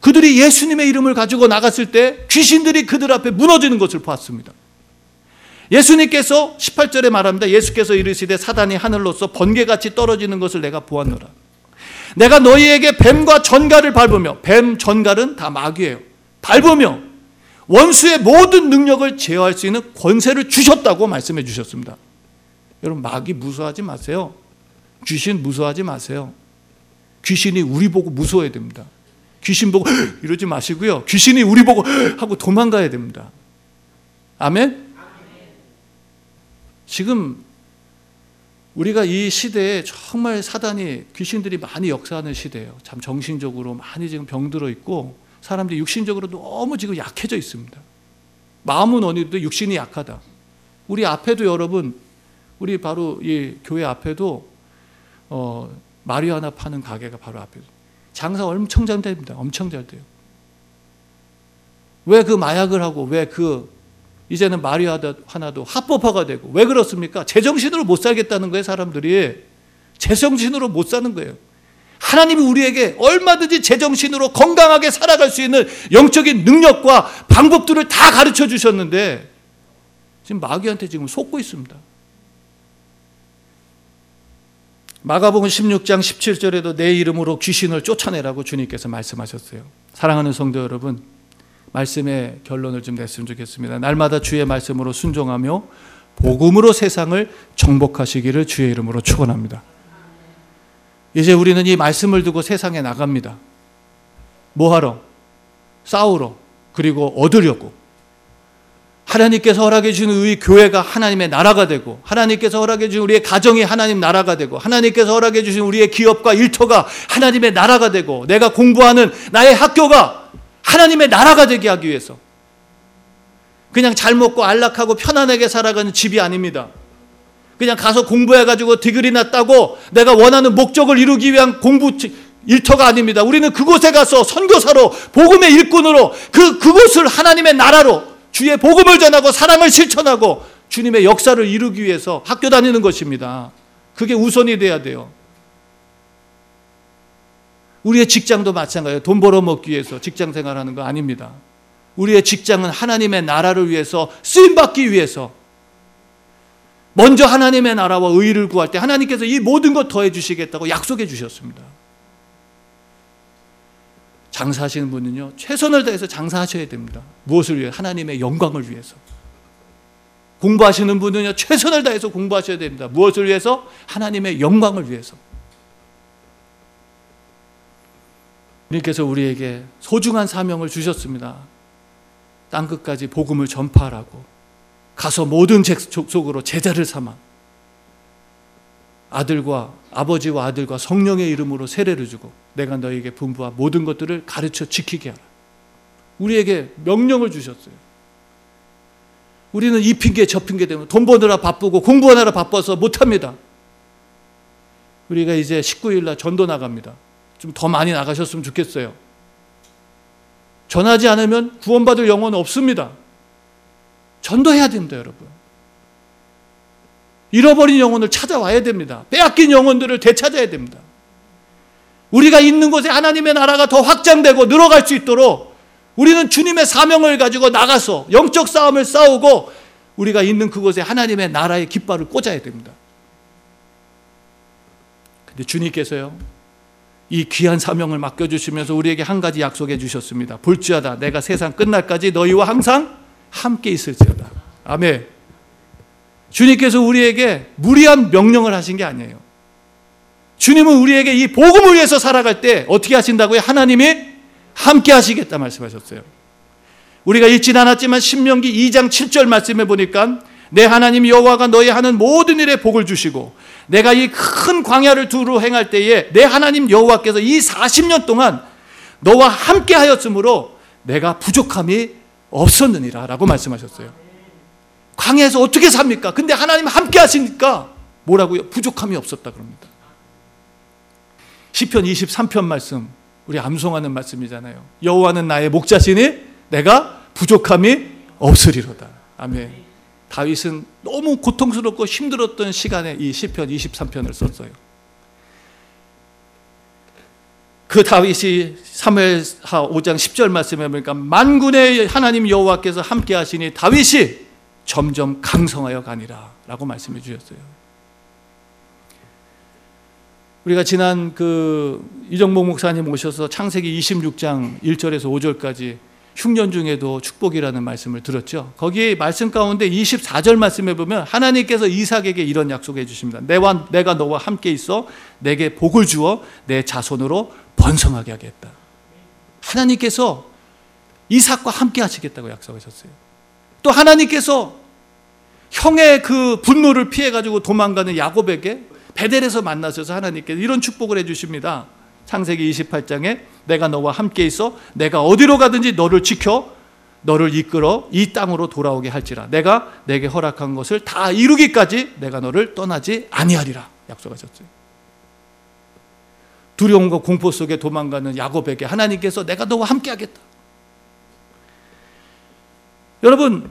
그들이 예수님의 이름을 가지고 나갔을 때 귀신들이 그들 앞에 무너지는 것을 보았습니다. 예수님께서 18절에 말합니다. 예수께서 이르시되 사단이 하늘로서 번개같이 떨어지는 것을 내가 보았노라. 내가 너희에게 뱀과 전갈을 밟으며 뱀 전갈은 다 마귀예요. 밟으며 원수의 모든 능력을 제어할 수 있는 권세를 주셨다고 말씀해 주셨습니다. 여러분 마귀 무서워하지 마세요. 귀신 무서워하지 마세요. 귀신이 우리 보고 무서워야 됩니다. 귀신 보고 이러지 마시고요. 귀신이 우리 보고 하고 도망가야 됩니다. 아멘. 지금 우리가 이 시대에 정말 사단이 귀신들이 많이 역사하는 시대예요. 참 정신적으로 많이 지금 병들어 있고 사람들이 육신적으로 너무 지금 약해져 있습니다. 마음은 어디도 육신이 약하다. 우리 앞에도 여러분, 우리 바로 이 교회 앞에도 어, 마리아나 파는 가게가 바로 앞에 장사 엄청 잘 됩니다. 엄청 잘 돼요. 왜 그 마약을 하고 왜 그 이제는 말이 하나도 합법화가 되고 왜 그렇습니까? 제정신으로 못 살겠다는 거예요, 사람들이. 제정신으로 못 사는 거예요. 하나님이 우리에게 얼마든지 제정신으로 건강하게 살아갈 수 있는 영적인 능력과 방법들을 다 가르쳐 주셨는데 지금 마귀한테 지금 속고 있습니다. 마가복음 16장 17절에도 내 이름으로 귀신을 쫓아내라고 주님께서 말씀하셨어요. 사랑하는 성도 여러분, 말씀의 결론을 좀 냈으면 좋겠습니다. 날마다 주의 말씀으로 순종하며 복음으로 세상을 정복하시기를 주의 이름으로 축원합니다. 이제 우리는 이 말씀을 두고 세상에 나갑니다. 뭐 하러? 싸우러. 그리고 얻으려고. 하나님께서 허락해 주신 우리 교회가 하나님의 나라가 되고 하나님께서 허락해 주신 우리의 가정이 하나님 나라가 되고 하나님께서 허락해 주신 우리의 기업과 일터가 하나님의 나라가 되고 내가 공부하는 나의 학교가 하나님의 나라가 되게 하기 위해서 그냥 잘 먹고 안락하고 편안하게 살아가는 집이 아닙니다. 그냥 가서 공부해가지고 디그리나 따고 내가 원하는 목적을 이루기 위한 공부 일터가 아닙니다. 우리는 그곳에 가서 선교사로 복음의 일꾼으로 그 그곳을 하나님의 나라로 주의 복음을 전하고 사랑을 실천하고 주님의 역사를 이루기 위해서 학교 다니는 것입니다. 그게 우선이 돼야 돼요. 우리의 직장도 마찬가지예요. 돈 벌어 먹기 위해서 직장 생활하는 거 아닙니다. 우리의 직장은 하나님의 나라를 위해서 쓰임 받기 위해서 먼저 하나님의 나라와 의를 구할 때 하나님께서 이 모든 것 더해 주시겠다고 약속해 주셨습니다. 장사하시는 분은요, 최선을 다해서 장사하셔야 됩니다. 무엇을 위해? 하나님의 영광을 위해서. 공부하시는 분은요, 최선을 다해서 공부하셔야 됩니다. 무엇을 위해서? 하나님의 영광을 위해서. 주님께서 우리에게 소중한 사명을 주셨습니다. 땅 끝까지 복음을 전파하라고 가서 모든 족속으로 제자를 삼아 아들과 아버지와 아들과 성령의 이름으로 세례를 주고 내가 너에게 분부한 모든 것들을 가르쳐 지키게 하라. 우리에게 명령을 주셨어요. 우리는 이 핑계 저 핑계 되면 돈 버느라 바쁘고 공부하느라 바빠서 못합니다. 우리가 이제 19일 날 전도 나갑니다. 좀 더 많이 나가셨으면 좋겠어요. 전하지 않으면 구원받을 영혼은 없습니다. 전도해야 됩니다, 여러분. 잃어버린 영혼을 찾아와야 됩니다. 빼앗긴 영혼들을 되찾아야 됩니다. 우리가 있는 곳에 하나님의 나라가 더 확장되고 늘어갈 수 있도록 우리는 주님의 사명을 가지고 나가서 영적 싸움을 싸우고 우리가 있는 그곳에 하나님의 나라의 깃발을 꽂아야 됩니다. 근데 주님께서요, 이 귀한 사명을 맡겨주시면서 우리에게 한 가지 약속해 주셨습니다. 볼지어다 내가 세상 끝날까지 너희와 항상 함께 있을지어다. 아멘. 주님께서 우리에게 무리한 명령을 하신 게 아니에요. 주님은 우리에게 이 복음을 위해서 살아갈 때 어떻게 하신다고요? 하나님이 함께 하시겠다 말씀하셨어요. 우리가 읽진 않았지만 신명기 2장 7절 말씀해 보니까 내 하나님 여호와가 너희 하는 모든 일에 복을 주시고 내가 이 큰 광야를 두루 행할 때에 내 하나님 여호와께서 이 40년 동안 너와 함께 하였으므로 내가 부족함이 없었느니라라고 말씀하셨어요. 광야에서 어떻게 삽니까? 근데 하나님 함께 하시니까 뭐라고요? 부족함이 없었다 그럽니다. 시편 23편 말씀 우리 암송하는 말씀이잖아요. 여호와는 나의 목자시니 내가 부족함이 없으리로다. 아멘. 다윗은 너무 고통스럽고 힘들었던 시간에 이 시편 23편을 썼어요. 그 다윗이 3회하 5장 10절 말씀에 보니까 만군의 하나님 여호와께서 함께 하시니 다윗이 점점 강성하여 가니라 라고 말씀해 주셨어요. 우리가 지난 그 이정복 목사님 오셔서 창세기 26장 1절에서 5절까지 흉년 중에도 축복이라는 말씀을 들었죠. 거기 말씀 가운데 24절 말씀에 보면 하나님께서 이삭에게 이런 약속해 주십니다. 내와 내가 너와 함께 있어 내게 복을 주어 내 자손으로 번성하게 하겠다. 하나님께서 이삭과 함께 하시겠다고 약속하셨어요. 또 하나님께서 형의 그 분노를 피해 가지고 도망가는 야곱에게 베델에서 만나셔서 하나님께서 이런 축복을 해 주십니다. 창세기 28장에 내가 너와 함께 있어 내가 어디로 가든지 너를 지켜 너를 이끌어 이 땅으로 돌아오게 할지라 내가 내게 허락한 것을 다 이루기까지 내가 너를 떠나지 아니하리라 약속하셨어요. 두려움과 공포 속에 도망가는 야곱에게 하나님께서 내가 너와 함께 하겠다. 여러분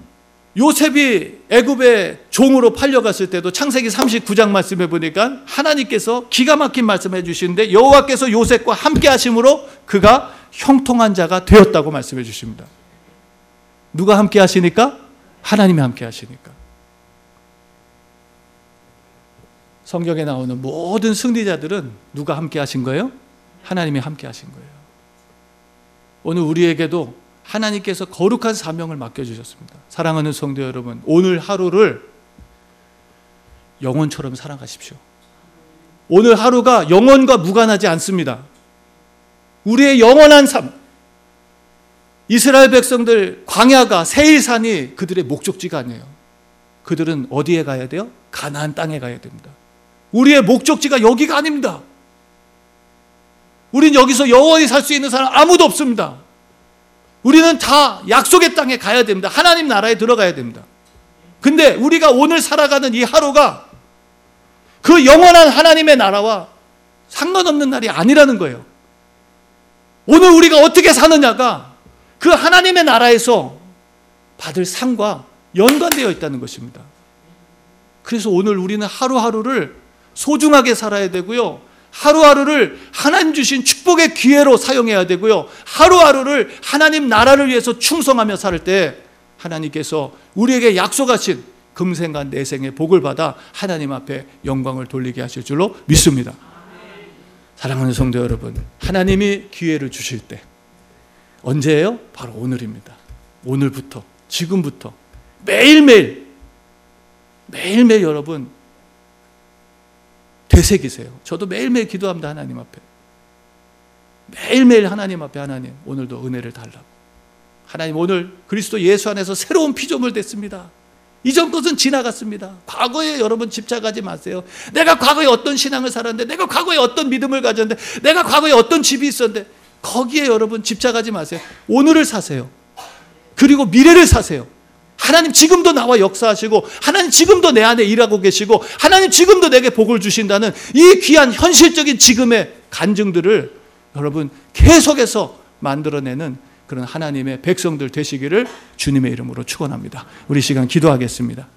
요셉이 애굽의 종으로 팔려갔을 때도 창세기 39장 말씀해 보니까 하나님께서 기가 막힌 말씀해 주시는데 여호와께서 요셉과 함께 하심으로 그가 형통한 자가 되었다고 말씀해 주십니다. 누가 함께 하시니까? 하나님이 함께 하시니까. 성경에 나오는 모든 승리자들은 누가 함께 하신 거예요? 하나님이 함께 하신 거예요. 오늘 우리에게도 하나님께서 거룩한 사명을 맡겨주셨습니다. 사랑하는 성도 여러분, 오늘 하루를 영혼처럼 살아가십시오. 오늘 하루가 영혼과 무관하지 않습니다. 우리의 영원한 삶, 이스라엘 백성들 광야가 세일산이 그들의 목적지가 아니에요. 그들은 어디에 가야 돼요? 가나안 땅에 가야 됩니다. 우리의 목적지가 여기가 아닙니다. 우린 여기서 영원히 살 수 있는 사람 아무도 없습니다. 우리는 다 약속의 땅에 가야 됩니다. 하나님 나라에 들어가야 됩니다. 근데 우리가 오늘 살아가는 이 하루가 그 영원한 하나님의 나라와 상관없는 날이 아니라는 거예요. 오늘 우리가 어떻게 사느냐가 그 하나님의 나라에서 받을 상과 연관되어 있다는 것입니다. 그래서 오늘 우리는 하루하루를 소중하게 살아야 되고요. 하루하루를 하나님 주신 축복의 기회로 사용해야 되고요. 하루하루를 하나님 나라를 위해서 충성하며 살 때 하나님께서 우리에게 약속하신 금생과 내생의 복을 받아 하나님 앞에 영광을 돌리게 하실 줄로 믿습니다. 사랑하는 성도 여러분, 하나님이 기회를 주실 때 언제예요? 바로 오늘입니다. 오늘부터, 지금부터 매일매일 매일매일 여러분 되새기세요. 저도 매일매일 기도합니다. 하나님 앞에. 매일매일 하나님 앞에 하나님 오늘도 은혜를 달라고. 하나님 오늘 그리스도 예수 안에서 새로운 피조물 됐습니다. 이전 것은 지나갔습니다. 과거에 여러분 집착하지 마세요. 내가 과거에 어떤 신앙을 살았는데, 내가 과거에 어떤 믿음을 가졌는데, 내가 과거에 어떤 집이 있었는데, 거기에 여러분 집착하지 마세요. 오늘을 사세요. 그리고 미래를 사세요. 하나님 지금도 나와 역사하시고 하나님 지금도 내 안에 일하고 계시고 하나님 지금도 내게 복을 주신다는 이 귀한 현실적인 지금의 간증들을 여러분 계속해서 만들어내는 그런 하나님의 백성들 되시기를 주님의 이름으로 축원합니다. 우리 시간 기도하겠습니다.